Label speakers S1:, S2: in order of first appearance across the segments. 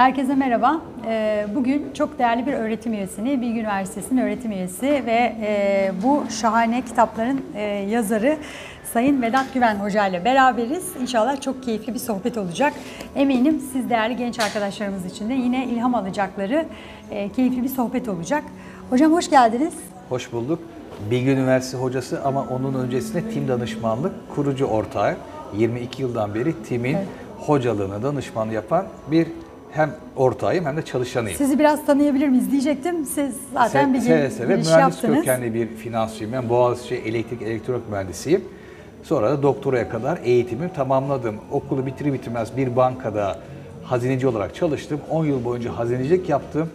S1: Herkese merhaba. Ee, Bugün çok değerli bir öğretim üyesini, Bilgi Üniversitesi'nin öğretim üyesi ve e, bu şahane kitapların e, yazarı Sayın Vedat Güven Hoca ile beraberiz. İnşallah çok keyifli bir sohbet olacak. Eminim siz değerli genç arkadaşlarımız için de yine ilham alacakları e, keyifli bir sohbet olacak. Hocam hoş geldiniz.
S2: Hoş bulduk. Bilgi Üniversitesi hocası ama onun öncesinde tim danışmanlık kurucu ortağı. 22 yıldan beri timin hocalığını, danışmanlığı yapan bir hem ortağıyım hem de çalışanıyım.
S1: Sizi biraz tanıyabilir miyiz diyecektim. Siz zaten
S2: Se-
S1: bir
S2: seve seve
S1: giriş
S2: mühendis
S1: yaptınız.
S2: kökenli bir finansçıyım. Ben Boğaziçi Elektrik Elektronik Mühendisiyim. Sonra da doktoraya kadar eğitimimi tamamladım. Okulu bitirir bitirmez bir bankada hazineci olarak çalıştım. 10 yıl boyunca hazinecilik yaptım.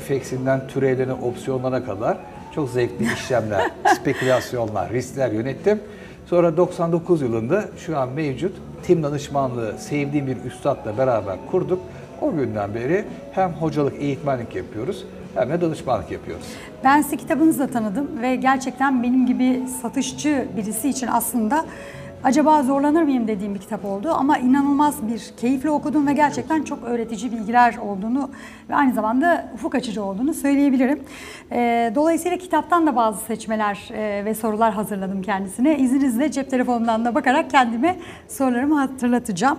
S2: FX'inden türevlerine, opsiyonlara kadar çok zevkli işlemler, spekülasyonlar, riskler yönettim. Sonra 99 yılında şu an mevcut tim danışmanlığı sevdiğim bir üstadla beraber kurduk. O günden beri hem hocalık, eğitmenlik yapıyoruz hem de danışmanlık yapıyoruz.
S1: Ben sizi kitabınızla tanıdım ve gerçekten benim gibi satışçı birisi için aslında acaba zorlanır mıyım dediğim bir kitap oldu. Ama inanılmaz bir keyifle okudum ve gerçekten çok öğretici bilgiler olduğunu ve aynı zamanda ufuk açıcı olduğunu söyleyebilirim. Ee, Dolayısıyla kitaptan da bazı seçmeler e, ve sorular hazırladım kendisine. İzninizle cep telefonumdan da bakarak kendime sorularımı hatırlatacağım.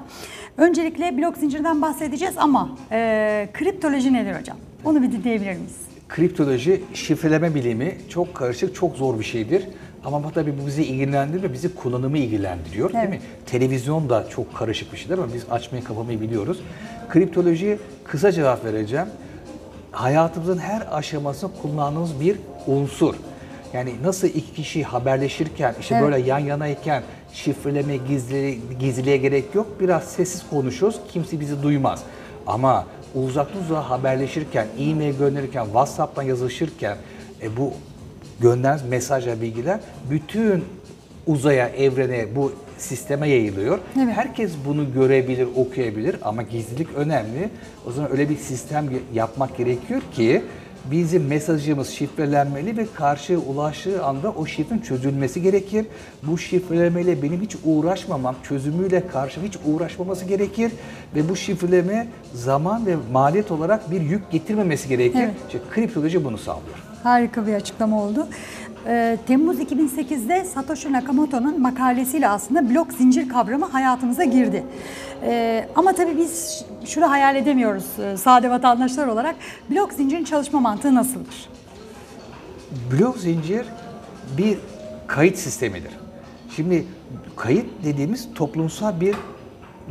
S1: Öncelikle blok zincirden bahsedeceğiz ama e, kriptoloji nedir hocam? Onu bir dinleyebilir miyiz?
S2: Kriptoloji, şifreleme bilimi çok karışık, çok zor bir şeydir. Ama bu tabii bu bizi ilgilendirir ve bizi kullanımı ilgilendiriyor değil
S1: Evet.
S2: mi? Televizyon da çok karışık bir şeydir ama biz açmayı kapamayı biliyoruz. Kriptoloji kısa cevap vereceğim. Hayatımızın her aşamasında kullandığımız bir unsur. Yani nasıl iki kişi haberleşirken, işte
S1: Evet.
S2: böyle yan yanayken şifreleme, gizli, gizliliğe gerek yok. Biraz sessiz konuşuyoruz, kimse bizi duymaz. Ama uzaktan uzağa haberleşirken, e-mail gönderirken, WhatsApp'tan yazışırken e, bu gönderilen mesaj ve bilgiler bütün uzaya, evrene, bu sisteme yayılıyor.
S1: Evet.
S2: Herkes bunu görebilir, okuyabilir ama gizlilik önemli. O zaman öyle bir sistem yapmak gerekiyor ki bizim mesajımız şifrelenmeli ve karşıya ulaştığı anda o şifrenin çözülmesi gerekir. Bu şifrelemeyle benim hiç uğraşmamam, çözümüyle karşı hiç uğraşmaması gerekir ve bu şifreleme zaman ve maliyet olarak bir yük getirmemesi gerekir.
S1: Evet.
S2: İşte kriptoloji bunu sağlıyor.
S1: Harika bir açıklama oldu. Ee, Temmuz 2008'de Satoshi Nakamoto'nun makalesiyle aslında blok zincir kavramı hayatımıza girdi. Ee, ama tabii biz şunu hayal edemiyoruz e, sade vatandaşlar olarak. Blok zincirin çalışma mantığı nasıldır?
S2: Blok zincir bir kayıt sistemidir. Şimdi kayıt dediğimiz toplumsal bir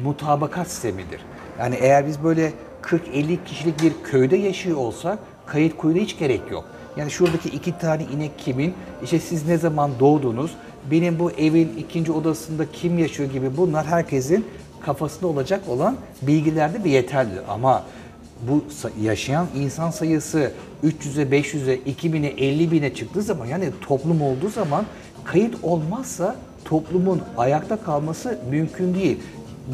S2: mutabakat sistemidir. Yani eğer biz böyle 40-50 kişilik bir köyde yaşıyor olsak kayıt kuyuda hiç gerek yok. Yani şuradaki iki tane inek kimin, işte siz ne zaman doğdunuz, benim bu evin ikinci odasında kim yaşıyor gibi bunlar herkesin kafasında olacak olan bilgilerde bir yeterlidir. Ama bu yaşayan insan sayısı 300'e, 500'e, 2000'e, 50 bine çıktığı zaman yani toplum olduğu zaman kayıt olmazsa toplumun ayakta kalması mümkün değil.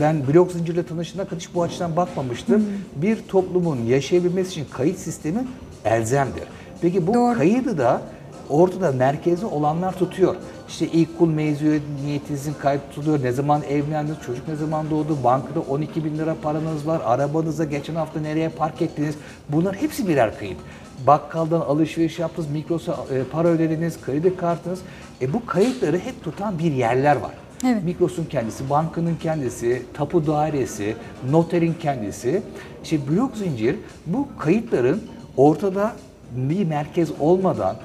S2: Ben blok zincirle tanıştığımda kadar hiç bu açıdan bakmamıştım. Bir toplumun yaşayabilmesi için kayıt sistemi elzemdir. Peki bu
S1: Doğru.
S2: kaydı da ortada merkezi olanlar tutuyor. İşte ilk kul mezuniyetinizin kayıt tutuluyor. Ne zaman evlendiniz, çocuk ne zaman doğdu, bankada 12 bin lira paranız var, arabanıza geçen hafta nereye park ettiniz. Bunlar hepsi birer kayıt. Bakkaldan alışveriş yaptınız, Migros'a e, para ödediniz, kredi kartınız. E bu kayıtları hep tutan bir yerler var.
S1: Evet.
S2: Migros'un kendisi, bankanın kendisi, tapu dairesi, noterin kendisi. İşte blok zincir bu kayıtların ortada bir merkez olmadan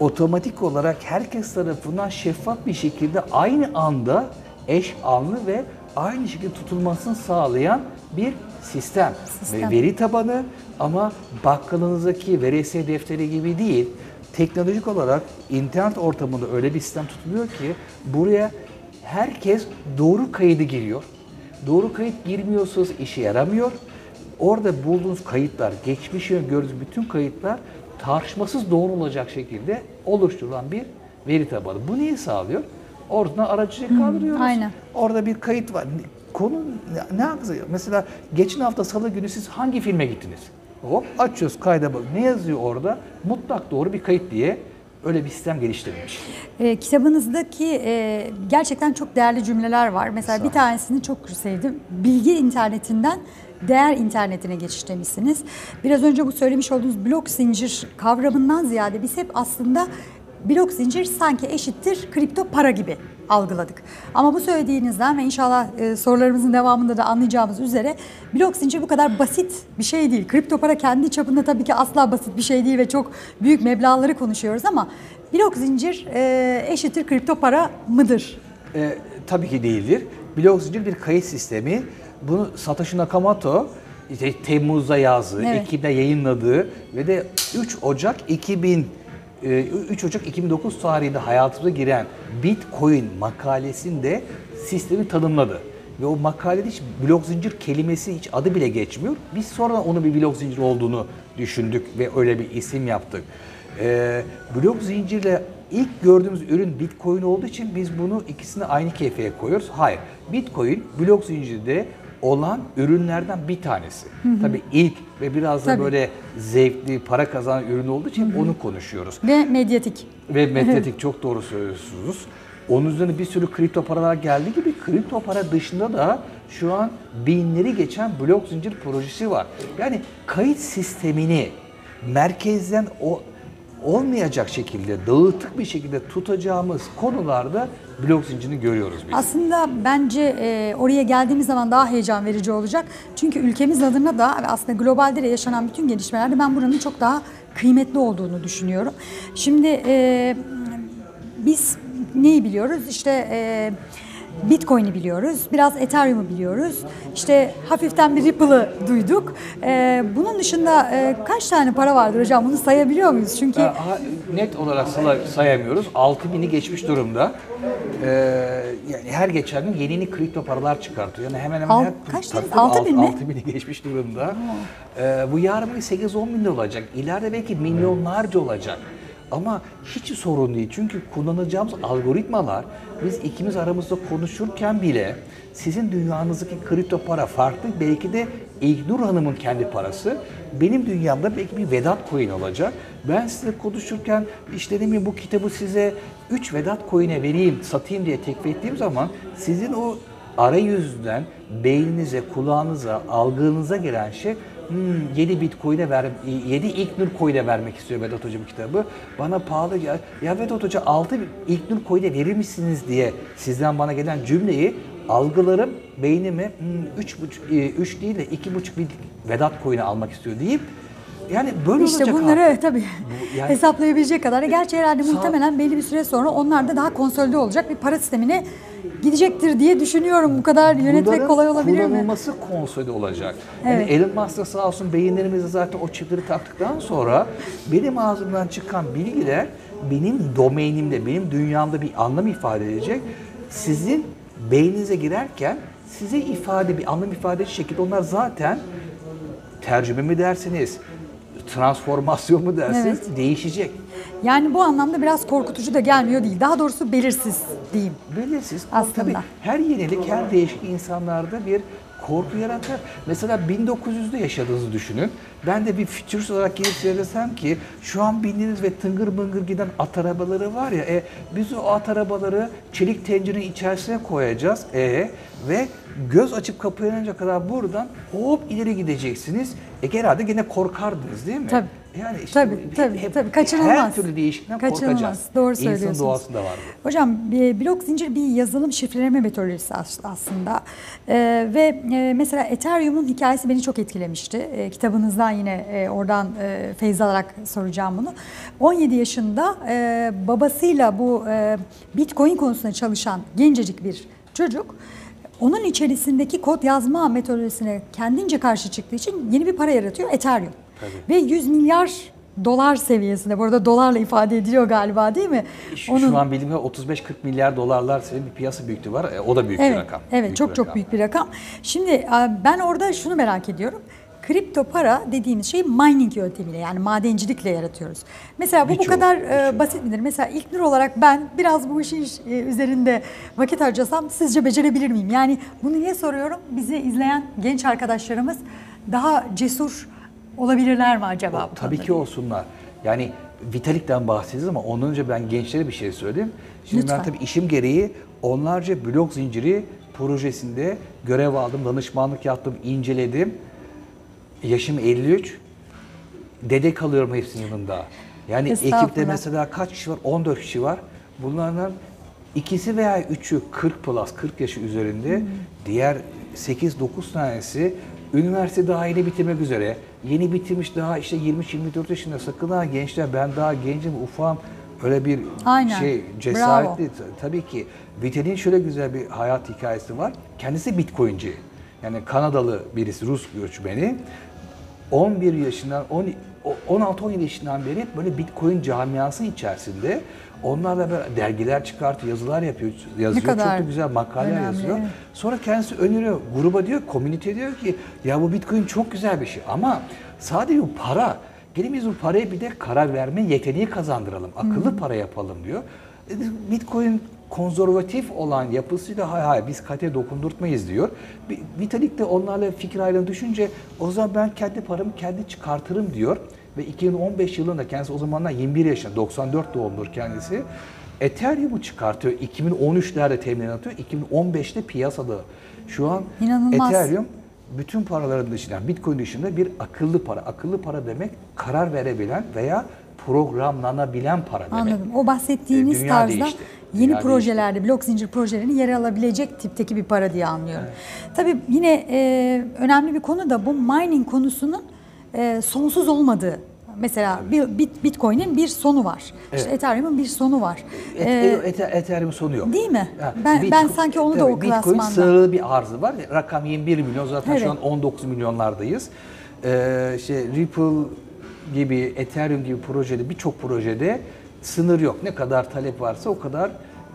S2: otomatik olarak herkes tarafından şeffaf bir şekilde aynı anda eş anlı ve aynı şekilde tutulmasını sağlayan bir sistem.
S1: Sistem.
S2: Ve veri tabanı ama bakkalınızdaki veresiye defteri gibi değil. Teknolojik olarak internet ortamında öyle bir sistem tutuluyor ki buraya herkes doğru kaydı giriyor. Doğru kayıt girmiyorsanız işe yaramıyor. Orada bulduğunuz kayıtlar, geçmişe gördüğünüz bütün kayıtlar tartışmasız doğru olacak şekilde oluşturulan bir veri tabanı. Bu neyi sağlıyor? Oradan aracıyı kaldırıyoruz.
S1: aynen.
S2: Orada bir kayıt var. Konu ne, ne yapacağız? Mesela geçen hafta salı günü siz hangi filme gittiniz? Hop açıyoruz kayda bak. Ne yazıyor orada? Mutlak doğru bir kayıt diye öyle bir sistem geliştirilmiş.
S1: E, kitabınızdaki e, gerçekten çok değerli cümleler var. Mesela bir tanesini çok sevdim. Bilgi internetinden değer internetine geçiş demişsiniz. Biraz önce bu söylemiş olduğunuz blok zincir kavramından ziyade biz hep aslında blok zincir sanki eşittir kripto para gibi algıladık. Ama bu söylediğinizden ve inşallah e, sorularımızın devamında da anlayacağımız üzere blok zincir bu kadar basit bir şey değil. Kripto para kendi çapında tabii ki asla basit bir şey değil ve çok büyük meblağları konuşuyoruz ama blok zincir e, eşittir kripto para mıdır?
S2: E, tabii ki değildir. Blok zincir bir kayıt sistemi. Bunu Satoshi Nakamoto işte Temmuz'da yazdığı,
S1: Evet.
S2: Ekim'de yayınladığı ve de 3 Ocak 2000 e, 3 Ocak 2009 tarihinde hayatımıza giren Bitcoin makalesinde sistemi tanımladı. Ve o makalede hiç blok zincir kelimesi hiç adı bile geçmiyor. Biz sonra onun bir blok zincir olduğunu düşündük ve öyle bir isim yaptık. Ee, blok zincirle ilk gördüğümüz ürün Bitcoin olduğu için biz bunu ikisini aynı kefeye koyuyoruz. Hayır. Bitcoin blok zincirde olan ürünlerden bir tanesi. Tabii ilk ve biraz da
S1: Tabii.
S2: böyle zevkli, para kazanan ürün olduğu için onu konuşuyoruz.
S1: Ve medyatik.
S2: Ve medyatik çok doğru söylüyorsunuz. Onun üzerine bir sürü kripto paralar geldiği gibi kripto para dışında da şu an binleri geçen blok zincir projesi var. Yani kayıt sistemini merkezden o olmayacak şekilde dağıtık bir şekilde tutacağımız konularda blok zincirini görüyoruz biz.
S1: Aslında bence e, oraya geldiğimiz zaman daha heyecan verici olacak. Çünkü ülkemiz adına da ve aslında globalde de yaşanan bütün gelişmelerde ben buranın çok daha kıymetli olduğunu düşünüyorum. Şimdi e, biz neyi biliyoruz? İşte e, Bitcoin'i biliyoruz, biraz Ethereum'u biliyoruz. İşte hafiften bir Ripple'ı duyduk. E, bunun dışında e, kaç tane para vardır hocam? Bunu sayabiliyor muyuz? Çünkü
S2: Ha, ha, net olarak say- sayamıyoruz. 6000'i geçmiş durumda. Ee, yani her geçen gün yeni yeni kripto paralar çıkartıyor. Yani hemen hemen
S1: Al-
S2: her
S1: kaç dediniz?
S2: tabii,
S1: 6000 mi?
S2: 6000'i geçmiş durumda. Ee, bu yarın belki 8-10 bin olacak. İleride belki milyonlarca olacak. Ama hiç sorun değil. Çünkü kullanacağımız algoritmalar biz ikimiz aramızda konuşurken bile sizin dünyanızdaki kripto para farklı. Belki de İlknur Hanım'ın kendi parası. Benim dünyamda belki bir Vedat coin olacak. Ben size konuşurken işte bileyim bu kitabı size 3 Vedat coin'e vereyim, satayım diye teklif ettiğim zaman sizin o arayüzden beyninize, kulağınıza, algınıza gelen şey hmm, 7 bitcoin'e ver, 7 İlknur coin'e vermek istiyor Vedat Hoca bu kitabı. Bana pahalı gel. Ya Vedat Hoca 6 İlknur coin'e verir misiniz diye sizden bana gelen cümleyi algılarım beynime 3 3 değil de 2,5 bir Vedat coin'e almak istiyor deyip yani böyle
S1: İşte
S2: olacak
S1: bunları
S2: artık.
S1: tabii
S2: Bu yani-
S1: hesaplayabilecek kadar. Gerçi herhalde
S2: Sağ-
S1: muhtemelen belli bir süre sonra onlar da daha konsolide olacak bir para sistemine gidecektir diye düşünüyorum. Bu kadar yönetmek
S2: Bunların
S1: kolay olabilir mi?
S2: kullanılması konsolide olacak.
S1: Evet.
S2: Yani Elon Musk da sağ olsun beyinlerimize zaten o çipleri taktıktan sonra benim ağzımdan çıkan bilgiler benim domainimde, benim dünyamda bir anlam ifade edecek. Sizin beyninize girerken size ifade, bir anlam ifade edecek şekilde onlar zaten tercüme mi dersiniz, transformasyon mu dersiniz değişecek.
S1: Yani bu anlamda biraz korkutucu da gelmiyor değil. Daha doğrusu belirsiz diyeyim.
S2: Belirsiz.
S1: Aslında.
S2: Tabii her yenilik, her değişik insanlarda bir korku yaratır. Mesela 1900'de yaşadığınızı düşünün. Ben de bir futurist olarak gelip size desem ki şu an bindiğiniz ve tıngır mıngır giden at arabaları var ya e, biz o at arabaları çelik tencerenin içerisine koyacağız e, ve göz açıp kapanınca kadar buradan hop ileri gideceksiniz. E herhalde gene korkardınız değil mi?
S1: Tabii.
S2: Yani işte
S1: Tabii,
S2: bu-
S1: tabii,
S2: hep-
S1: tabii. Kaçınılmaz.
S2: Her türlü değişiklikten
S1: Kaçınılmaz.
S2: korkacağız.
S1: Doğru
S2: İnsanın
S1: söylüyorsunuz.
S2: doğasında var bu.
S1: Hocam bir blok zincir bir yazılım şifreleme metodolojisi as- aslında. Ee, ve e, mesela Ethereum'un hikayesi beni çok etkilemişti. E, kitabınızdan yine e, oradan e, feyz alarak soracağım bunu. 17 yaşında e, babasıyla bu e, Bitcoin konusunda çalışan gencecik bir çocuk onun içerisindeki kod yazma metodolojisine kendince karşı çıktığı için yeni bir para yaratıyor Ethereum.
S2: Tabii.
S1: Ve 100 milyar dolar seviyesinde. Bu arada dolarla ifade ediliyor galiba değil mi?
S2: Şu, şu an bildiğim kadarıyla 35-40 milyar dolarlar bir piyasa büyüklüğü var. E, o da büyük
S1: evet,
S2: bir rakam.
S1: Evet,
S2: Büyük
S1: çok
S2: bir
S1: çok
S2: rakam.
S1: büyük bir rakam. Şimdi e, ben orada şunu merak ediyorum. Kripto para dediğimiz şey mining yöntemiyle yani madencilikle yaratıyoruz. Mesela bu bu
S2: Birçok,
S1: kadar e, basit midir? Mesela İlknur olarak ben biraz bu işin e, üzerinde vakit harcasam sizce becerebilir miyim? Yani bunu niye soruyorum? Bizi izleyen genç arkadaşlarımız daha cesur olabilirler mi acaba? bu
S2: Tabii ki olsunlar. Yani Vitalik'ten bahsedeceğiz ama ondan önce ben gençlere bir şey söyleyeyim. Şimdi
S1: Lütfen.
S2: ben tabii işim gereği onlarca blok zinciri projesinde görev aldım, danışmanlık yaptım, inceledim. Yaşım 53. Dede kalıyorum hepsinin yanında. Yani ekipte mesela kaç kişi var? 14 kişi var. Bunlardan ikisi veya üçü 40 plus, 40 yaşı üzerinde. Diğer 8-9 tanesi üniversite daha yeni bitirmek üzere. Yeni bitirmiş daha işte 23-24 yaşında. Sakın ha gençler ben daha gencim, ufam. Öyle bir
S1: Aynen.
S2: şey
S1: Bravo.
S2: cesaretli. Ta- Tabii ki Vitel'in şöyle güzel bir hayat hikayesi var. Kendisi Bitcoin'ci. Yani Kanadalı birisi, Rus göçmeni. 11 yaşından, 10 o- 16-17 yaşından beri böyle Bitcoin camiası içerisinde onlarla böyle dergiler çıkartıyor, yazılar yapıyor, yazıyor. Çok da güzel makaleler
S1: önemli,
S2: yazıyor. Sonra kendisi öneriyor, gruba diyor, komünite diyor ki ya bu Bitcoin çok güzel bir şey ama sadece bu para. Gelin biz bu paraya bir de karar verme yeteneği kazandıralım. Akıllı para yapalım diyor. E, Bitcoin konservatif olan yapısıyla hay hay biz kate dokundurtmayız diyor. Vitalik de onlarla fikir ayrılığına düşünce o zaman ben kendi paramı kendi çıkartırım diyor. Ve 2015 yılında kendisi o zamanlar 21 yaşında 94 doğumludur kendisi. Ethereum'u çıkartıyor. 2013'lerde temin atıyor. 2015'te piyasada. Şu an
S1: İnanılmaz.
S2: Ethereum bütün paraların dışında, Bitcoin dışında bir akıllı para. Akıllı para demek karar verebilen veya programlanabilen para demek.
S1: Anladım. O bahsettiğiniz
S2: E, dünya
S1: tarzda
S2: değişti.
S1: yeni
S2: Dünya
S1: projelerde blok zincir projelerinin yer alabilecek tipteki bir para diye anlıyorum. Tabii yine e, önemli bir konu da bu mining konusunun e, sonsuz olmadığı. Mesela bir bit, Bitcoin'in bir sonu var. İşte
S2: Evet.
S1: Ethereum'un bir sonu var.
S2: Et,
S1: E,
S2: et, Ethereum sonu yok.
S1: Değil mi?
S2: Ha,
S1: Ben- ben sanki onu da o
S2: Bitcoin
S1: klasmanda.
S2: sınırlı bir arzı var. Rakam 21 milyon zaten
S1: Evet.
S2: şu an 19 milyonlardayız. Ee, işte Ripple gibi, Ethereum gibi projede birçok projede sınır yok. Ne kadar talep varsa o kadar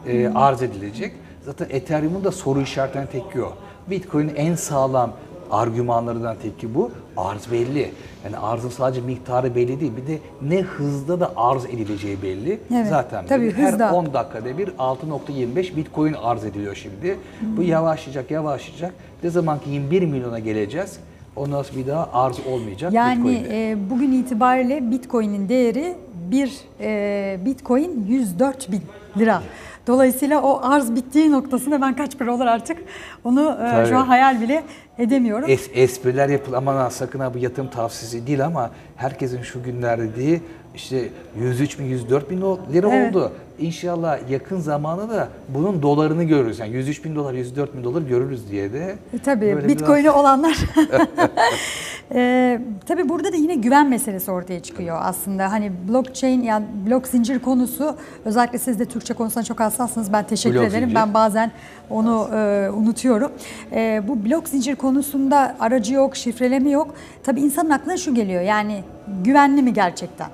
S2: e, arz edilecek. Zaten Ethereum'un da soru işaretlerine teki o. Bitcoin'in en sağlam argümanlarından teki bu. Arz belli. Yani arzın sadece miktarı belli değil. Bir de ne hızda da arz edileceği belli.
S1: Evet,
S2: Zaten
S1: tabii,
S2: her
S1: hızda.
S2: 10 dakikada bir 6.25 Bitcoin arz ediliyor şimdi. Bu yavaşlayacak, yavaşlayacak. Ne zaman ki 21 milyona geleceğiz, ondan sonra bir daha arz olmayacak
S1: Yani
S2: Bitcoin'de.
S1: e, bugün itibariyle Bitcoin'in değeri bir e, Bitcoin 104 bin lira. Dolayısıyla o arz bittiği noktasında ben kaç para olur artık onu e,
S2: Tabii.
S1: şu an hayal bile edemiyorum.
S2: Es, espriler yapıl aman ha, sakın ha bu yatırım tavsiyesi değil ama herkesin şu günlerde dediği işte 103 bin 104 bin lira
S1: Evet.
S2: oldu. İnşallah yakın zamanda da bunun dolarını görürüz. Yani 103 bin dolar 104 bin dolar görürüz diye de.
S1: E, tabii Bitcoin'i
S2: biraz-
S1: olanlar. e, tabii burada da yine güven meselesi ortaya çıkıyor aslında. Hani blockchain yani blok zincir konusu özellikle siz de Türkçe konusunda çok hassassınız. Ben teşekkür
S2: Blok
S1: ederim.
S2: zincir.
S1: Ben bazen onu e, unutuyorum. E, bu blok zincir konusunda aracı yok, şifreleme yok. Tabii insanın aklına şu geliyor. Yani güvenli mi gerçekten?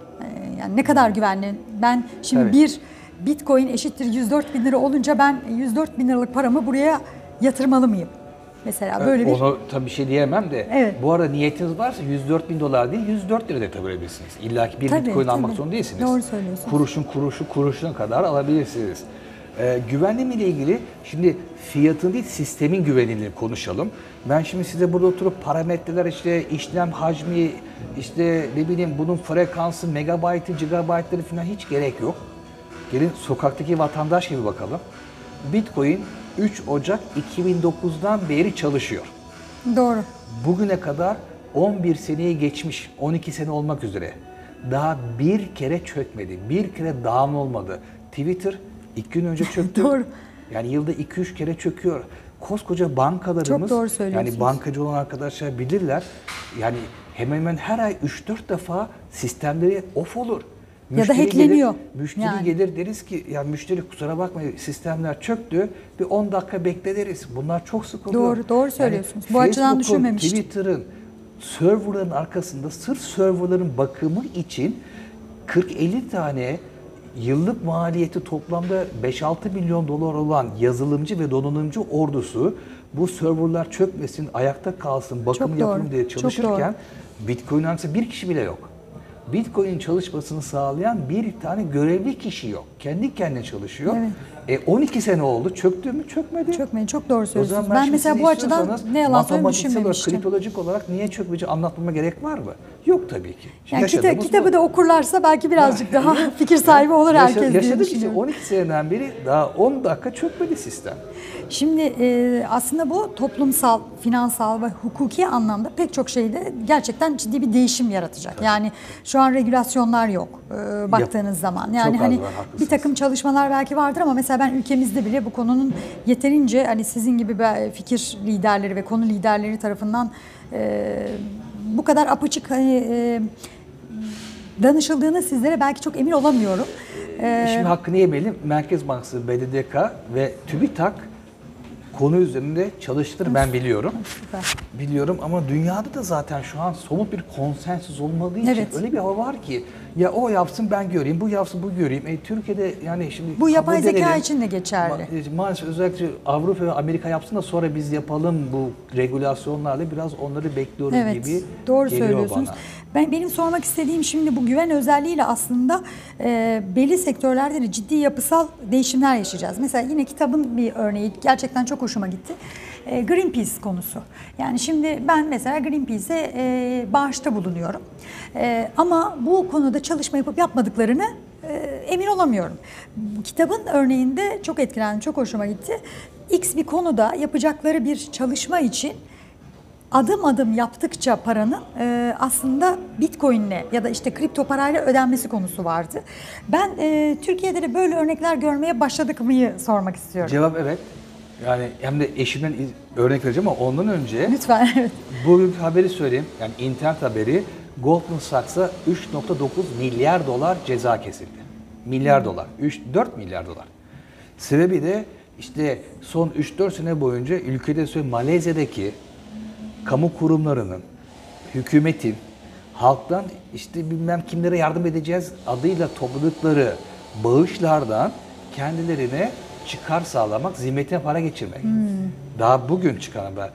S1: Yani ne kadar güvenli? Ben şimdi
S2: Tabii.
S1: bir Bitcoin eşittir 104 bin lira olunca ben 104 bin liralık paramı buraya yatırmalı mıyım? Mesela böyle bir
S2: Onu tabii bir şey diyemem de.
S1: Evet.
S2: Bu arada niyetiniz varsa 104 bin dolar değil 104 lira da yapabilirsiniz. İlla ki bir
S1: Tabii,
S2: bitcoin almak
S1: tabii.
S2: zorunda değilsiniz.
S1: Doğru söylüyorsunuz.
S2: Kuruşun kuruşu kuruşuna kadar alabilirsiniz. Ee, güvenliği ile ilgili şimdi fiyatın değil sistemin güvenilirliğini konuşalım. Ben şimdi size burada oturup parametreler işte işlem hacmi işte ne bileyim bunun frekansı megabaytı gigabaytları falan hiç gerek yok. Gelin sokaktaki vatandaş gibi bakalım. Bitcoin 3 Ocak 2009'dan beri çalışıyor.
S1: doğru.
S2: Bugüne kadar 11 seneyi geçmiş, 12 sene olmak üzere. Daha bir kere çökmedi, bir kere down olmadı. Twitter iki gün önce çöktü.
S1: Doğru.
S2: Yani yılda 2-3 kere çöküyor. Koskoca bankalarımız,
S1: Çok doğru söylüyorsunuz.
S2: yani bankacı olan arkadaşlar bilirler. Yani hemen hemen her ay 3-4 defa sistemleri off olur.
S1: Ya da hackleniyor.
S2: Gelir, müşteri
S1: Yani.
S2: gelir deriz ki ya müşteri kusura bakmayın sistemler çöktü. Bir 10 dakika bekle Bunlar çok sık oluyor.
S1: Doğru, doğru söylüyorsunuz. Bu açıdan düşünmemiştim.
S2: Twitter'ın serverların arkasında sırf serverların bakımı için 40-50 tane yıllık maliyeti toplamda 5-6 milyon dolar olan yazılımcı ve donanımcı ordusu bu serverlar çökmesin, ayakta kalsın,
S1: doğru,
S2: yapın diye çalışırken Bitcoin arkasında bir kişi bile yok. Bitcoin'in çalışmasını sağlayan bir tane görevli kişi yok. Kendi kendine çalışıyor.
S1: Evet.
S2: E 12 sene oldu. Çöktü mü? Çökmedi.
S1: Çökmeyin. Çok doğru söylüyorsunuz. Ben,
S2: şimdi
S1: mesela bu açıdan ne yalan söyleyeyim
S2: matematiksel olarak,
S1: düşünmemiştim.
S2: kriptolojik olarak niye çökmeyeceği anlatmama gerek var mı? Yok tabii ki.
S1: Yani kita- kitabı
S2: bu.
S1: da okurlarsa belki birazcık daha fikir sahibi olur
S2: Yaşa-
S1: herkes diye
S2: Yaşadık işte
S1: düşünüyorum.
S2: 12 seneden beri daha 10 dakika çökmedi sistem.
S1: Şimdi e, aslında bu toplumsal, finansal ve hukuki anlamda pek çok şeyde gerçekten ciddi bir değişim yaratacak. Yani şu an regülasyonlar yok e, baktığınız zaman. Yani
S2: Çok
S1: hani
S2: var, haklısınız.
S1: bir takım çalışmalar belki vardır ama mesela ben ülkemizde bile bu konunun yeterince hani sizin gibi fikir liderleri ve konu liderleri tarafından e, bu kadar apaçık hani e, danışıldığını sizlere belki çok emin olamıyorum. E,
S2: Şimdi hakkını yemeyelim. Merkez Bankası, BDDK ve TÜBİTAK konu üzerinde çalıştır ben biliyorum.
S1: süper.
S2: Biliyorum ama dünyada da zaten şu an somut bir konsensüs olmadığı için
S1: Evet.
S2: öyle bir hava var ki ya o yapsın ben göreyim, bu yapsın bu göreyim. E, Türkiye'de yani şimdi
S1: Bu yapay zeka
S2: edelim.
S1: için de geçerli.
S2: Ma- maalesef özellikle Avrupa ve Amerika yapsın da sonra biz yapalım bu regülasyonlarla biraz onları bekliyoruz
S1: Evet,
S2: gibi
S1: doğru
S2: geliyor
S1: söylüyorsunuz.
S2: bana.
S1: Ben benim sormak istediğim şimdi bu güven özelliğiyle aslında e, belli sektörlerde de ciddi yapısal değişimler yaşayacağız. Mesela yine kitabın bir örneği gerçekten çok hoşuma gitti. E, Greenpeace konusu. Yani şimdi ben mesela Greenpeace'e e, bağışta bulunuyorum. E, ama bu konuda çalışma yapıp yapmadıklarını emin olamıyorum. Kitabın örneğinde çok etkilendim, çok hoşuma gitti. X bir konuda yapacakları bir çalışma için adım adım yaptıkça paranın e, aslında bitcoin'le ya da işte kripto parayla ödenmesi konusu vardı. Ben e, Türkiye'de de böyle örnekler görmeye başladık mıyı sormak istiyorum.
S2: Cevap evet. Yani hem de eşimden iz- örnek vereceğim ama ondan önce
S1: Lütfen evet.
S2: bugün haberi söyleyeyim. Yani internet haberi Goldman Sachs'a 3.9 milyar dolar ceza kesildi. Milyar dolar. 3 4 milyar dolar. Sebebi de işte son 3-4 sene boyunca ülkede Malezya'daki kamu kurumlarının, hükümetin, halktan işte bilmem kimlere yardım edeceğiz adıyla topladıkları bağışlardan kendilerine çıkar sağlamak, zimmetine para geçirmek. Daha bugün çıkan haber.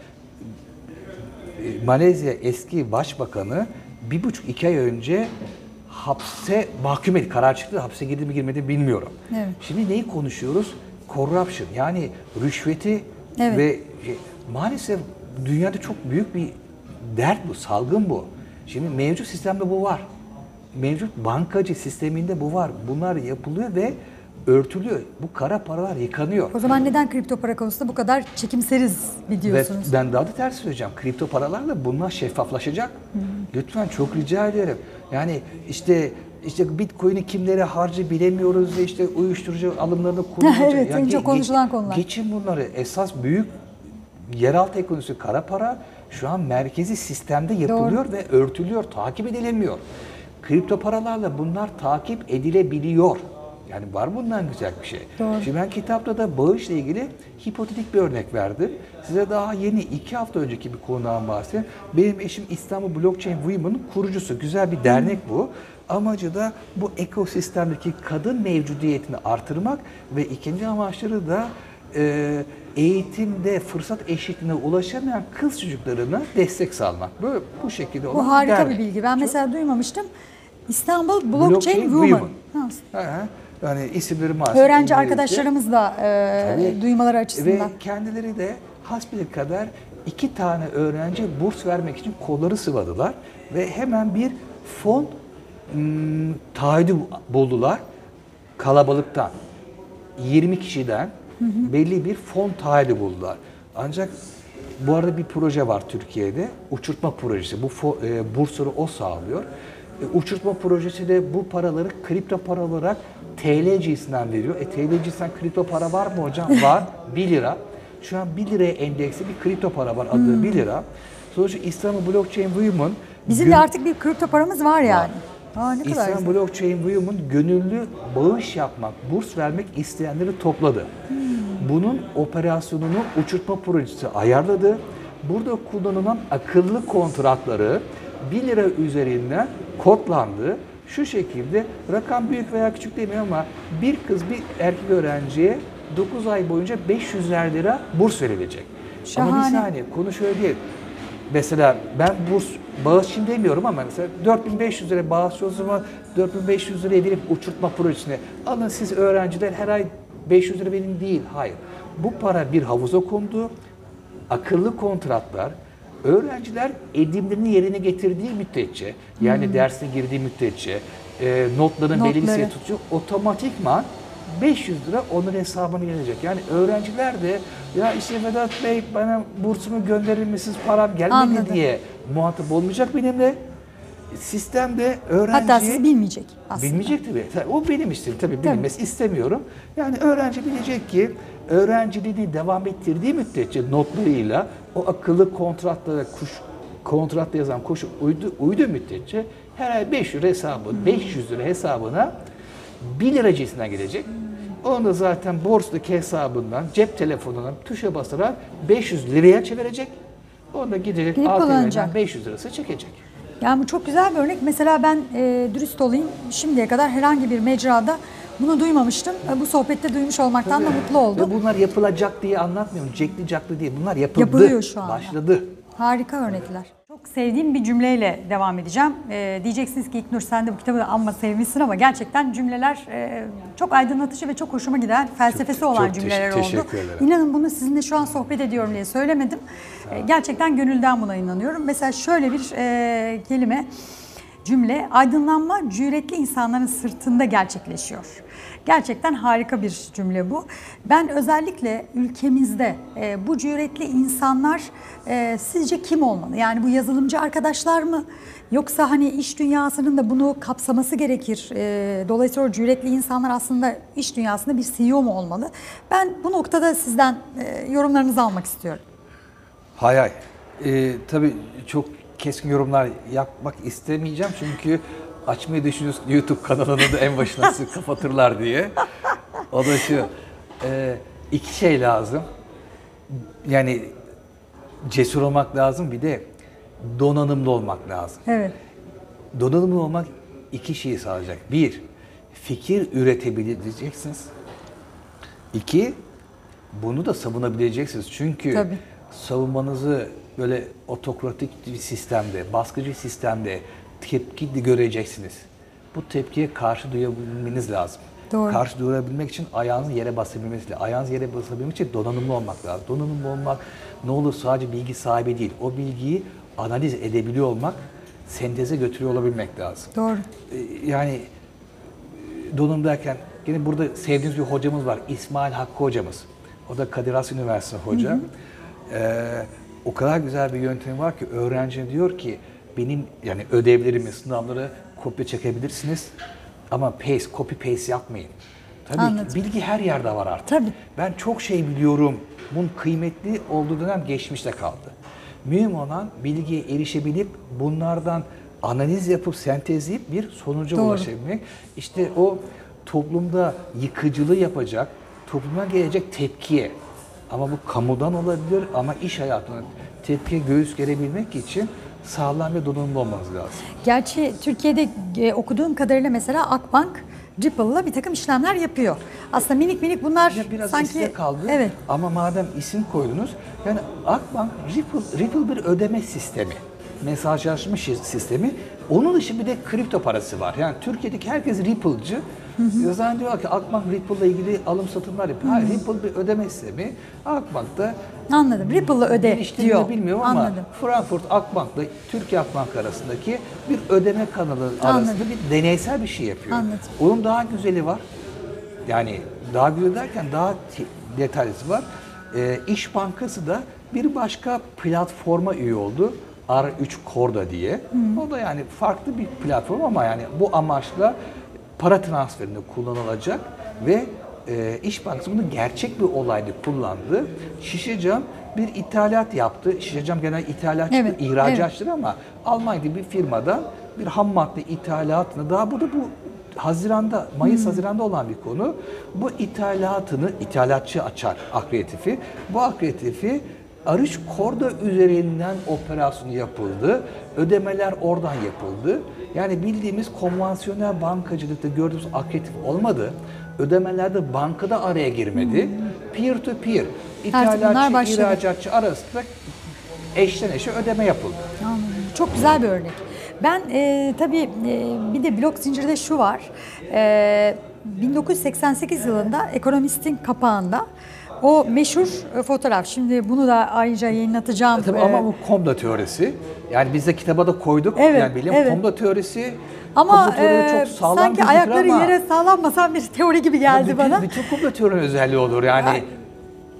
S2: Malezya eski başbakanı bir buçuk iki ay önce hapse mahkum edildi. Karar çıktı. Hapse girdi mi girmedi mi bilmiyorum.
S1: Evet.
S2: Şimdi neyi konuşuyoruz? Corruption yani rüşveti
S1: Evet.
S2: ve e, maalesef dünyada çok büyük bir dert bu, salgın bu. Şimdi mevcut sistemde bu var. Mevcut bankacı sisteminde bu var. Bunlar yapılıyor ve örtülüyor. Bu kara paralar yıkanıyor.
S1: O zaman neden kripto para konusunda bu kadar çekimseriz mi
S2: Ve
S1: diyorsunuz?
S2: ben daha da ters söyleyeceğim. Kripto paralarla bunlar şeffaflaşacak. Lütfen çok rica ederim. Yani işte işte Bitcoin'i kimlere harcı bilemiyoruz ve işte uyuşturucu alımlarını kullanacak.
S1: Evet, en
S2: ge-
S1: çok konuşulan konular.
S2: Geçin bunları. Esas büyük yeraltı ekonomisi kara para şu an merkezi sistemde yapılıyor ve örtülüyor, takip edilemiyor. Kripto paralarla bunlar takip edilebiliyor. Yani var bundan güzel bir şey.
S1: Doğru.
S2: Şimdi ben kitapta da bağışla ilgili hipotetik bir örnek verdim. Size daha yeni iki hafta önceki bir konudan bahsedeyim. Benim eşim İstanbul Blockchain Women'ın kurucusu. Güzel bir dernek bu. Amacı da bu ekosistemdeki kadın mevcudiyetini artırmak ve ikinci amaçları da e, eğitimde fırsat eşitliğine ulaşamayan kız çocuklarına destek sağlamak. Böyle bu şekilde olan
S1: Bu harika
S2: dernek.
S1: bir bilgi. Ben mesela duymamıştım. İstanbul Blockchain,
S2: Blockchain
S1: Woman.
S2: Woman.
S1: Ha.
S2: Yani isimleri maalesef
S1: Öğrenci
S2: İngilizce.
S1: arkadaşlarımız da e,
S2: Tabii.
S1: duymaları açısından.
S2: Ve kendileri de hasbelkader iki tane öğrenci burs vermek için kolları sıvadılar ve hemen bir fon ım, taahhüdü buldular kalabalıktan. 20 kişiden belli bir fon taahhüdü buldular. Ancak bu arada bir proje var Türkiye'de. Uçurtma projesi. Bu e, bursları o sağlıyor. E, uçurtma projesi de bu paraları kripto para olarak TL cinsinden veriyor. E TL cinsinden kripto para var mı hocam? Var. 1 lira. Şu an 1 liraya endeksli bir kripto para var adı 1 lira. Sonuçta İstanbul Blockchain Women
S1: Bizim
S2: gün-
S1: de artık bir kripto paramız var yani. Aa, ne kadar
S2: İslam
S1: güzel.
S2: Blockchain Women gönüllü bağış yapmak, burs vermek isteyenleri topladı. Bunun operasyonunu uçurtma projesi ayarladı. Burada kullanılan akıllı kontratları 1 lira üzerinden kodlandı. Şu şekilde rakam büyük veya küçük demiyor ama bir kız bir erkek öğrenciye 9 ay boyunca 500 lira burs verilecek. Ama bir
S1: Şahane.
S2: saniye konu şöyle değil. Mesela ben burs bağış için demiyorum ama mesela 4500 lira bağış o zaman 4500 liraya verip uçurtma projesine alın siz öğrenciler her ay 500 lira benim değil. Hayır. Bu para bir havuza kondu. Akıllı kontratlar Öğrenciler edimlerini yerine getirdiği müddetçe, yani dersine girdiği müddetçe, e, notların
S1: Notları.
S2: tutuyor, otomatikman 500 lira onun hesabına gelecek. Yani öğrenciler de ya işte Vedat Bey bana bursumu gönderir misiniz param gelmedi
S1: Anladım.
S2: diye muhatap olmayacak benimle. Sistemde öğrenciye...
S1: Hatta siz bilmeyecek aslında.
S2: Bilmeyecek tabii. Tabii O benim isteğim. Tabii bilinmesi istemiyorum. Yani öğrenci bilecek ki öğrenciliğini devam ettirdiği müddetçe notlarıyla o akıllı kontratlara kuş kontratta yazan koşu uydu, uydu müddetçe her ay 500 lira hesabı, 500 lira hesabına 1 lira cinsinden gelecek. Onu da zaten borsadaki hesabından, cep telefonundan tuşa basarak 500 liraya çevirecek. Onu da gidecek ATM'den
S1: kullanacak.
S2: 500 lirası çekecek.
S1: Yani bu çok güzel bir örnek. Mesela ben e, dürüst olayım. Şimdiye kadar herhangi bir mecrada bunu duymamıştım. E, bu sohbette duymuş olmaktan da mutlu oldum.
S2: Ve bunlar yapılacak diye anlatmıyorum. Cekli caklı değil. Bunlar yapıldı.
S1: Yapılıyor şu anda.
S2: Başladı.
S1: Harika örnekler. Çok sevdiğim bir cümleyle devam edeceğim. Ee, diyeceksiniz ki İknur sen de bu kitabı da amma sevmişsin ama gerçekten cümleler e, çok aydınlatıcı ve çok hoşuma giden felsefesi
S2: Çok-
S1: olan
S2: çok
S1: cümleler
S2: teşekkür-
S1: oldu. İnanın bunu sizinle şu an sohbet ediyorum diye söylemedim. Ee, gerçekten gönülden buna inanıyorum. Mesela şöyle bir e, kelime cümle aydınlanma cüretli insanların sırtında gerçekleşiyor. Gerçekten harika bir cümle bu. Ben özellikle ülkemizde e, bu cüretli insanlar e, sizce kim olmalı? Yani bu yazılımcı arkadaşlar mı? Yoksa hani iş dünyasının da bunu kapsaması gerekir. E, dolayısıyla cüretli insanlar aslında iş dünyasında bir CEO mu olmalı? Ben bu noktada sizden e, yorumlarınızı almak istiyorum.
S2: Hay hay. Ee, tabii çok keskin yorumlar yapmak istemeyeceğim çünkü açmayı düşünüyoruz YouTube kanalını da en başına kapatırlar diye. O da şu. E, iki şey lazım. Yani cesur olmak lazım bir de donanımlı olmak lazım.
S1: Evet.
S2: Donanımlı olmak iki şeyi sağlayacak. Bir, fikir üretebileceksiniz. İki, bunu da savunabileceksiniz. Çünkü
S1: Tabii.
S2: savunmanızı böyle otokratik bir sistemde, baskıcı sistemde tepki göreceksiniz. Bu tepkiye karşı duyabilmeniz lazım.
S1: Doğru.
S2: Karşı durabilmek için ayağınızı yere basabilmeniz lazım. Ayağınızı yere basabilmek için donanımlı olmak lazım. Donanımlı olmak ne olur sadece bilgi sahibi değil. O bilgiyi analiz edebiliyor olmak, senteze götürüyor olabilmek lazım.
S1: Doğru.
S2: Ee, yani e, donanım derken yine burada sevdiğimiz bir hocamız var. İsmail Hakkı hocamız. O da Kadir Has Üniversitesi hoca. Ee, o kadar güzel bir yöntemi var ki öğrenci diyor ki benim yani ödevlerimi, sınavları kopya çekebilirsiniz ama paste, copy paste yapmayın. Tabii
S1: Anladım.
S2: ki bilgi her yerde var artık.
S1: Tabii.
S2: Ben çok şey biliyorum. Bunun kıymetli olduğu dönem geçmişte kaldı. Mühim olan bilgiye erişebilip bunlardan analiz yapıp sentezleyip bir sonuca
S1: Doğru.
S2: ulaşabilmek. İşte o toplumda yıkıcılığı yapacak, topluma gelecek tepkiye ama bu kamudan olabilir ama iş hayatına tepkiye göğüs gerebilmek için sağlam ve donanımlı olmanız lazım.
S1: Gerçi Türkiye'de e, okuduğum kadarıyla mesela Akbank Ripple'la bir takım işlemler yapıyor. Aslında minik minik bunlar
S2: Ya biraz
S1: sanki
S2: kaldı.
S1: Evet.
S2: Ama madem isim koydunuz, yani Akbank Ripple, Ripple bir ödeme sistemi. Mesajlaşma sistemi. Onun dışı bir de kripto parası var. Yani Türkiye'deki herkes Ripple'cı. Hı Zannediyorlar ki Akbank Ripple'la ilgili alım satımlar yapıyor. Hayır, Ripple bir ödeme sistemi. Akbank da
S1: Anladım. Ripple'la öde diyor.
S2: bilmiyorum ama
S1: Anladım.
S2: Frankfurt Akbank'la Türkiye Akbank arasındaki bir ödeme kanalı arasında
S1: Anladım.
S2: bir deneysel bir şey yapıyor.
S1: Anladım.
S2: Onun daha güzeli var. Yani daha güzel derken daha detaylısı var. Ee, İş Bankası da bir başka platforma üye oldu. R3 Corda diye. O da yani farklı bir platform ama yani bu amaçla para transferinde kullanılacak ve e, İş Bankası bunu gerçek bir olayda kullandı. Şişecam bir ithalat yaptı. Şişecam genel ithalatçı,
S1: Evet,
S2: ihracatçıdır ama Almanya'da bir firmadan bir ham madde ithalatını daha burada bu Haziranda, Mayıs Haziran'da olan bir konu. Bu ithalatını ithalatçı açar akreditifi. Bu akreditifi Arış Korda üzerinden operasyon yapıldı. Ödemeler oradan yapıldı. Yani bildiğimiz konvansiyonel bankacılıkta gördüğümüz akreditif olmadı. Ödemelerde bankada araya girmedi. Peer to peer. İthalatçı, ihracatçı arasında eşten eşe ödeme yapıldı.
S1: Anladım. Çok güzel bir örnek. Ben e, tabii e, bir de blok zincirde şu var. E, 1988 yılında Ekonomist'in kapağında O meşhur e, fotoğraf. Şimdi bunu da ayrıca yayınlatacağım.
S2: Tabii
S1: Ee,
S2: ama bu komplo teorisi. Yani biz de kitaba da koyduk.
S1: Evet,
S2: yani bilim
S1: evet.
S2: komplo teorisi.
S1: ama e,
S2: çok sağlam
S1: sanki ayakları
S2: ama
S1: yere sağlanmasan bir teori gibi geldi
S2: bütün,
S1: bana.
S2: Bütün komplo teorilerinin özelliği olur. Yani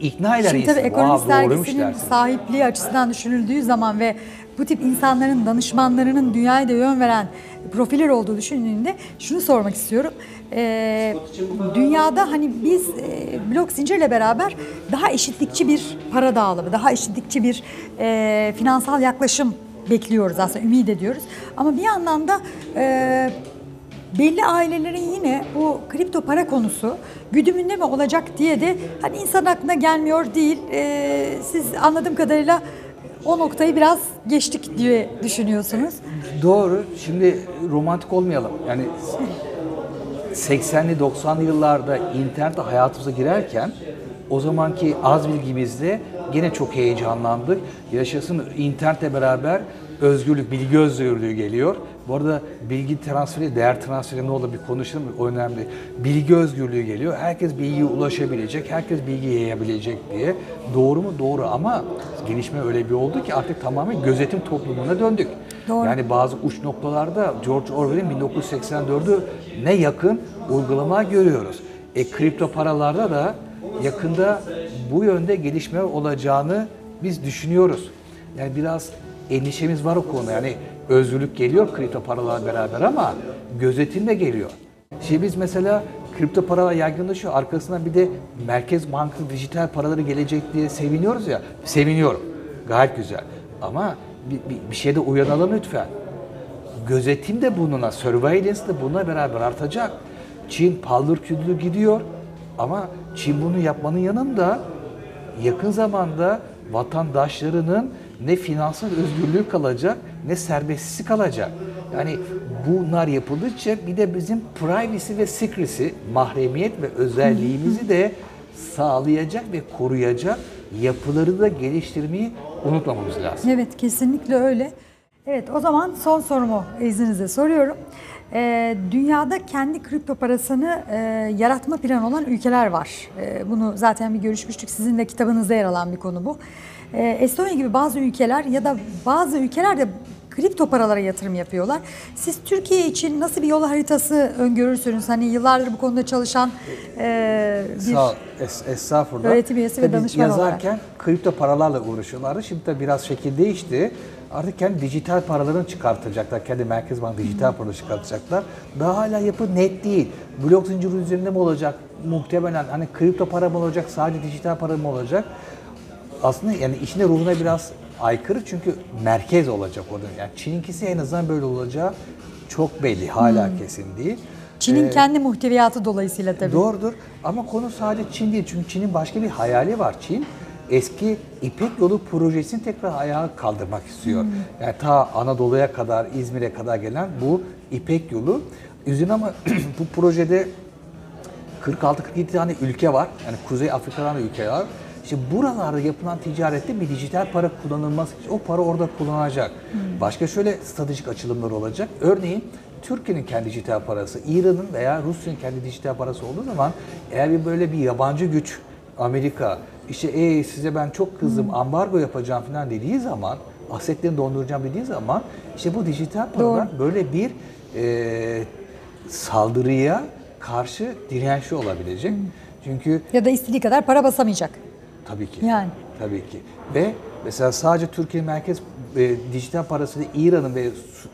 S2: ikna eder
S1: Şimdi tabii dergisinin
S2: dersin.
S1: sahipliği açısından düşünüldüğü zaman ve bu tip insanların, danışmanlarının dünyaya da yön veren profiller olduğu düşünüldüğünde şunu sormak istiyorum. Ee, dünyada hani biz e, blok zincirle beraber daha eşitlikçi bir para dağılımı, daha eşitlikçi bir e, finansal yaklaşım bekliyoruz aslında, ümit ediyoruz. Ama bir yandan da e, belli ailelerin yine bu kripto para konusu güdümünde mi olacak diye de hani insan aklına gelmiyor değil. Ee, siz anladığım kadarıyla o noktayı biraz geçtik diye düşünüyorsunuz.
S2: Doğru. Şimdi romantik olmayalım. Yani 80'li 90'lı yıllarda internet hayatımıza girerken o zamanki az bilgimizle gene çok heyecanlandık. Yaşasın internetle beraber özgürlük, bilgi özgürlüğü geliyor. Bu arada bilgi transferi, değer transferi ne olur bir konuşalım. O önemli. Bilgi özgürlüğü geliyor. Herkes bilgiye ulaşabilecek, herkes bilgi yayabilecek diye. Doğru mu? Doğru ama gelişme öyle bir oldu ki artık tamamen gözetim toplumuna döndük.
S1: Doğru.
S2: Yani bazı uç noktalarda George Orwell'in 1984'ü ne yakın uygulama görüyoruz. E kripto paralarda da yakında bu yönde gelişme olacağını biz düşünüyoruz. Yani biraz endişemiz var o konuda. Yani özgürlük geliyor kripto paralarla beraber ama gözetim de geliyor. Şimdi biz mesela kripto paralar yaygınlaşıyor. Arkasından bir de merkez bankası dijital paraları gelecek diye seviniyoruz ya. Seviniyorum. Gayet güzel. Ama bir, bir, bir şeyde uyanalım lütfen. Gözetim de bununla, surveillance de bununla beraber artacak. Çin paldır küldür gidiyor ama Çin bunu yapmanın yanında yakın zamanda vatandaşlarının ne finansal özgürlüğü kalacak ne serbestisi kalacak. Yani bunlar yapıldıkça bir de bizim privacy ve secrecy, mahremiyet ve özelliğimizi de sağlayacak ve koruyacak yapıları da geliştirmeyi unutmamamız lazım.
S1: Evet kesinlikle öyle. Evet o zaman son sorumu izninizle soruyorum. Ee, dünyada kendi kripto parasını e, yaratma planı olan ülkeler var. Ee, bunu zaten bir görüşmüştük. Sizin de kitabınızda yer alan bir konu bu. Ee, Estonya gibi bazı ülkeler ya da bazı ülkeler de kripto paralara yatırım yapıyorlar. Siz Türkiye için nasıl bir yol haritası öngörürsünüz? Hani yıllardır bu konuda çalışan e, bir...
S2: Sağ. Es, estağfurullah.
S1: Öğretim üyesi ve
S2: Tabii
S1: danışman
S2: yazarken kripto paralarla uğraşıyorlardı. Şimdi tabii biraz şekil değişti. Artık kendi dijital paralarını çıkartacaklar. Kendi Merkez Bank dijital paraları çıkartacaklar. Daha hala yapı net değil. Blok zinciri üzerinde mi olacak? Muhtemelen hani kripto para mı olacak? Sadece dijital para mı olacak? Aslında yani içinde ruhuna biraz aykırı çünkü merkez olacak orada. Yani Çin'inkisi en azından böyle olacağı çok belli. Hala kesin değil.
S1: Çin'in kendi muhteviyatı dolayısıyla tabii.
S2: Doğrudur ama konu sadece Çin değil. Çünkü Çin'in başka bir hayali var. Çin eski İpek Yolu projesini tekrar ayağa kaldırmak istiyor. Yani ta Anadolu'ya kadar, İzmir'e kadar gelen bu İpek Yolu. Üzerine ama bu projede 46-47 tane ülke var. Yani Kuzey Afrika'dan da ülke var. İşte buralarda yapılan ticarette bir dijital para kullanılması için o para orada kullanılacak. Başka şöyle stratejik açılımlar olacak. Örneğin Türkiye'nin kendi dijital parası, İran'ın veya Rusya'nın kendi dijital parası olduğu zaman eğer bir böyle bir yabancı güç, Amerika, işte e size ben çok kızdım, ambargo yapacağım falan dediği zaman, asetlerini donduracağım dediği zaman işte bu dijital paralar böyle bir e, saldırıya karşı dirençli olabilecek. Çünkü
S1: Ya da istediği kadar para basamayacak.
S2: Tabii ki.
S1: Yani.
S2: Tabii ki. Ve mesela sadece Türkiye merkez e, dijital parası değil, İran'ın ve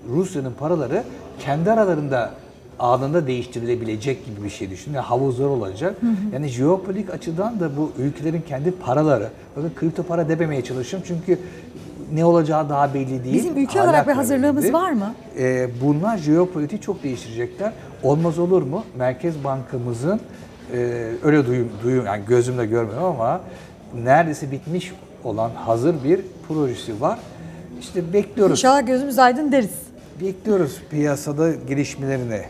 S2: Rusya'nın paraları kendi aralarında anında değiştirilebilecek gibi bir şey düşünün. Yani havuzlar olacak. Yani jeopolitik açıdan da bu ülkelerin kendi paraları, bakın kripto para dememeye çalışıyorum çünkü ne olacağı daha belli değil.
S1: Bizim ülke
S2: Hala
S1: olarak bir
S2: belli
S1: hazırlığımız
S2: değil.
S1: var mı?
S2: Ee, bunlar jeopolitiği çok değiştirecekler. Olmaz olur mu? Merkez Bankamızın e, öyle duyum, duyum yani gözümle görmüyorum ama neredeyse bitmiş olan hazır bir projesi var. İşte bekliyoruz.
S1: İnşallah gözümüz aydın deriz.
S2: Bekliyoruz piyasada gelişmelerini.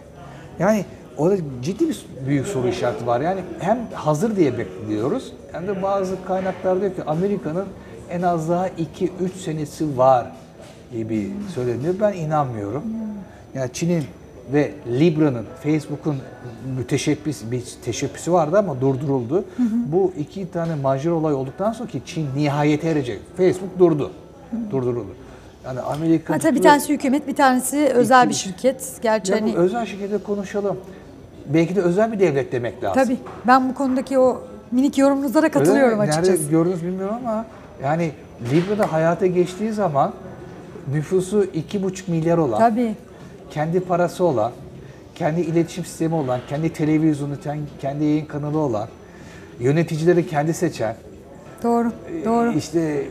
S2: Yani orada ciddi bir büyük soru işareti var. Yani hem hazır diye bekliyoruz hem de bazı kaynaklar diyor ki Amerika'nın en az daha 2-3 senesi var gibi söyleniyor. Ben inanmıyorum. Yani Çin'in ve Libra'nın, Facebook'un müteşebbis bir teşebbüsü vardı ama durduruldu. Bu iki tane majör olay olduktan sonra ki Çin nihayete erecek. Facebook durdu. Durduruldu. Yani Amerika
S1: Hatta bir tanesi hükümet, bir tanesi özel bir şirket. Gerçi hani
S2: özel şirkete konuşalım. Belki de özel bir devlet demek lazım.
S1: tabii ben bu konudaki o minik yorumunuza da katılıyorum
S2: Öyle
S1: açıkçası.
S2: Nerede gördünüz bilmiyorum ama yani Libya'da hayata geçtiği zaman nüfusu 2,5 milyar olan,
S1: Tabii.
S2: Kendi parası olan, kendi iletişim sistemi olan, kendi televizyonu, kendi yayın kanalı olan, yöneticileri kendi seçen,
S1: Doğru. Doğru.
S2: işte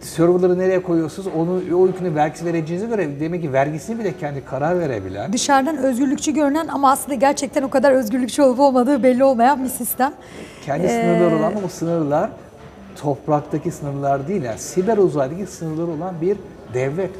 S2: serverları nereye koyuyorsunuz, onu o yükünü vergisi vereceğinize göre demek ki vergisini bile kendi karar verebilen,
S1: Dışarıdan özgürlükçü görünen ama aslında gerçekten o kadar özgürlükçü olup olmadığı belli olmayan bir sistem.
S2: kendi sınırları olan ama o sınırlar topraktaki sınırlar değil, yani siber uzaydaki sınırları olan bir devlet.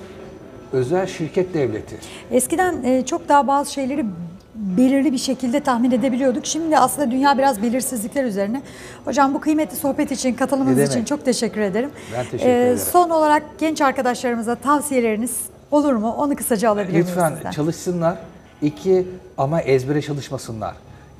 S2: Özel şirket devleti.
S1: Eskiden e, çok daha bazı şeyleri belirli bir şekilde tahmin edebiliyorduk. Şimdi aslında dünya biraz belirsizlikler üzerine. Hocam bu kıymetli sohbet için, katılımınız
S2: Ne
S1: için çok teşekkür ederim.
S2: Ben teşekkür ederim.
S1: Son olarak genç arkadaşlarımıza tavsiyeleriniz olur mu? Onu kısaca alabilir miyim
S2: Lütfen
S1: sizden?
S2: çalışsınlar. İki ama ezbere çalışmasınlar.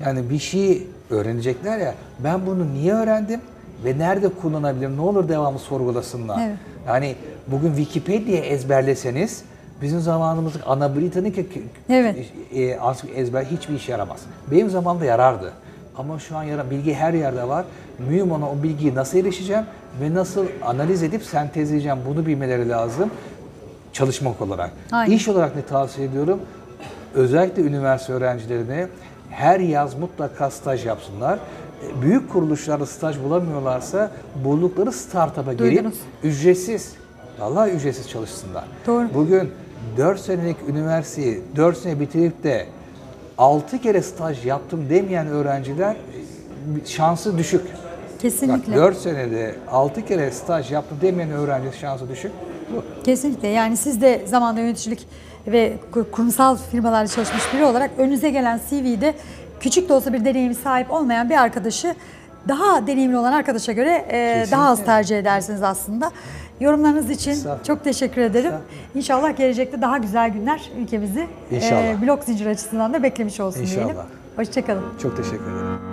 S2: Yani bir şeyi öğrenecekler ya ben bunu niye öğrendim ve nerede kullanabilirim? Ne olur devamlı sorgulasınlar.
S1: Evet.
S2: Yani bugün Wikipedia ezberleseniz bizim zamanımızda ana Britannica
S1: Evet.
S2: e, ezber hiçbir işe yaramaz. Benim zamanımda yarardı. Ama şu an yarar. Bilgi her yerde var. Mühim olan o bilgiyi nasıl erişeceğim ve nasıl analiz edip sentezleyeceğim bunu bilmeleri lazım çalışmak olarak.
S1: Aynen.
S2: İş olarak ne tavsiye ediyorum? Özellikle üniversite öğrencilerine her yaz mutlaka staj yapsınlar. Büyük kuruluşlarda staj bulamıyorlarsa buldukları startup'a girip
S1: Duydunuz.
S2: ücretsiz, vallahi ücretsiz çalışsınlar.
S1: Doğru.
S2: Bugün 4 senelik üniversiteyi 4 sene bitirip de 6 kere staj yaptım demeyen öğrenciler e, şansı düşük.
S1: Kesinlikle.
S2: Bak 4 senede 6 kere staj yaptım demeyen öğrenci şansı düşük. Bu.
S1: Kesinlikle. Yani siz de zamanda yöneticilik ve kur- kurumsal firmalarda çalışmış biri olarak önünüze gelen CV'de küçük de olsa bir deneyimi sahip olmayan bir arkadaşı daha deneyimli olan arkadaşa göre e, daha az tercih edersiniz aslında. Yorumlarınız için çok teşekkür ederim. İnşallah gelecekte daha güzel günler ülkemizi
S2: İnşallah.
S1: blok zincir açısından da beklemiş olsun
S2: İnşallah.
S1: diyelim. Hoşçakalın.
S2: Çok teşekkür ederim.